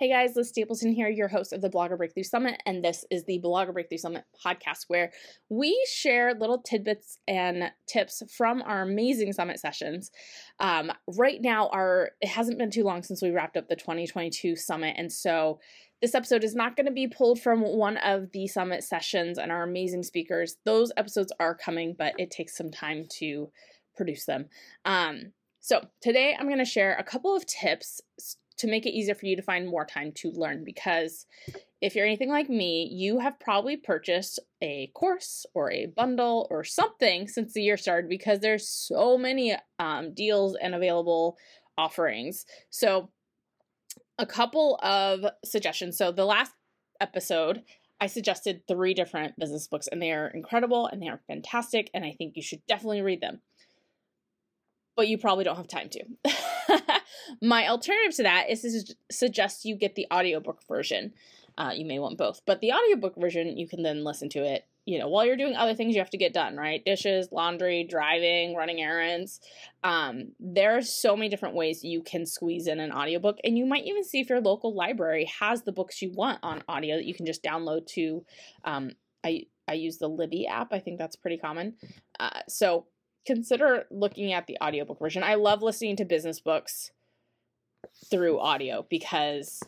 Hey guys, Liz Stapleton here, your host of the Blogger Breakthrough Summit, and this is the Blogger Breakthrough Summit podcast where we share little tidbits and tips from our amazing summit sessions. Um, right now, our it hasn't been too long since we wrapped up the 2022 summit, and so this episode is not going to be pulled from one of the summit sessions and our amazing speakers. Those episodes are coming, but it takes some time to produce them. Um, so today I'm going to share a couple of tips to make it easier for you to find more time to learn because if you're anything like me, you have probably purchased a course or a bundle or something since the year started because there's so many um, deals and available offerings. So, a couple of suggestions. So, the last episode, I suggested three different business books, and they are incredible and they are fantastic, and I think you should definitely read them. But you probably don't have time to. My alternative to that is to suggest you get the audiobook version. Uh, you may want both, but the audiobook version, you can then listen to it, you know, while you're doing other things you have to get done, right? Dishes, laundry, driving, running errands. Um, there are so many different ways you can squeeze in an audiobook, and you might even see if your local library has the books you want on audio that you can just download to. Um, I I use the Libby app. I think that's pretty common. Uh, so consider looking at the audiobook version. I love listening to business books through audio because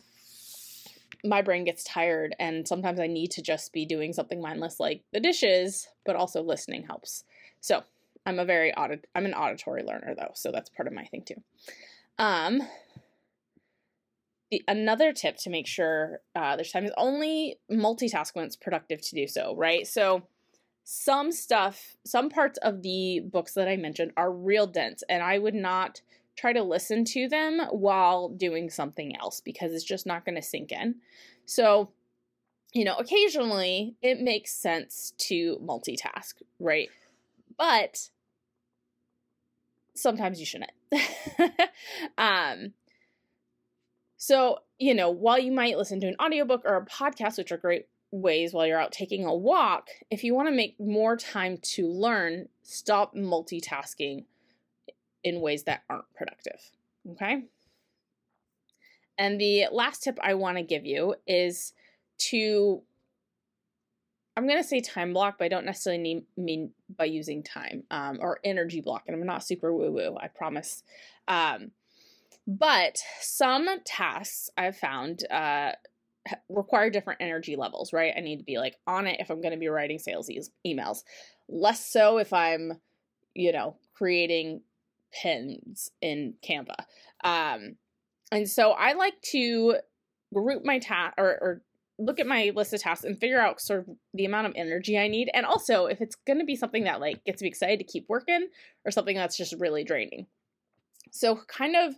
my brain gets tired and sometimes I need to just be doing something mindless like the dishes, but also listening helps. So I'm a very audit I'm an auditory learner though, so that's part of my thing too. Um the, another tip to make sure uh, there's time is only multitask when it's productive to do so, right? So some stuff, some parts of the books that I mentioned are real dense, and I would not try to listen to them while doing something else because it's just not going to sink in. So, you know, occasionally it makes sense to multitask, right? But sometimes you shouldn't. um so, you know, while you might listen to an audiobook or a podcast, which are great ways while you're out taking a walk, if you want to make more time to learn, stop multitasking in ways that aren't productive. Okay. And the last tip I want to give you is to, I'm going to say time block, but I don't necessarily need, mean by using time um, or energy block. And I'm not super woo woo, I promise. Um, but some tasks I've found uh, require different energy levels, right? I need to be like on it if I'm going to be writing sales e- emails, less so if I'm, you know, creating pins in Canva. Um, and so I like to group my task or, or look at my list of tasks and figure out sort of the amount of energy I need. And also if it's going to be something that like gets me excited to keep working or something that's just really draining. So kind of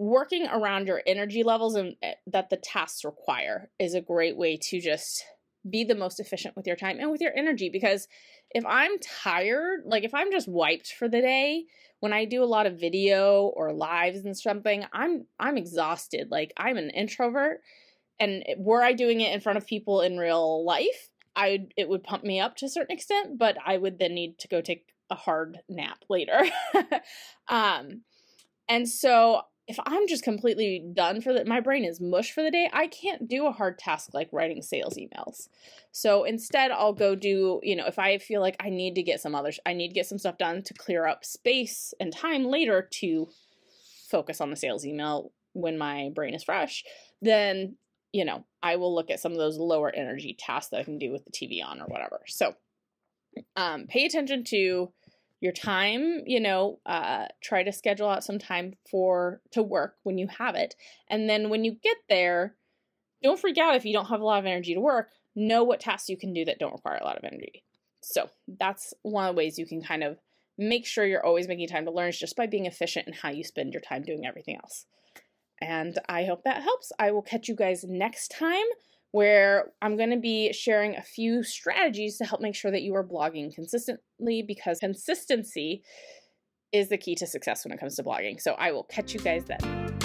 working around your energy levels and eh, that the tasks require is a great way to just be the most efficient with your time and with your energy because if I'm tired, like if I'm just wiped for the day, when I do a lot of video or lives and something, I'm I'm exhausted. Like I'm an introvert and were I doing it in front of people in real life, I it would pump me up to a certain extent, but I would then need to go take a hard nap later. um and so if I'm just completely done for the my brain is mush for the day, I can't do a hard task like writing sales emails. So instead I'll go do, you know, if I feel like I need to get some others I need to get some stuff done to clear up space and time later to focus on the sales email when my brain is fresh, then, you know, I will look at some of those lower energy tasks that I can do with the TV on or whatever. So um, pay attention to your time you know uh, try to schedule out some time for to work when you have it. And then when you get there don't freak out if you don't have a lot of energy to work. Know what tasks you can do that don't require a lot of energy. So that's one of the ways you can kind of make sure you're always making time to learn is just by being efficient in how you spend your time doing everything else. And i hope that helps. I will catch you guys next time where I'm going to be sharing a few strategies to help make sure that you are blogging consistently because consistency is the key to success when it comes to blogging. So I will catch you guys then.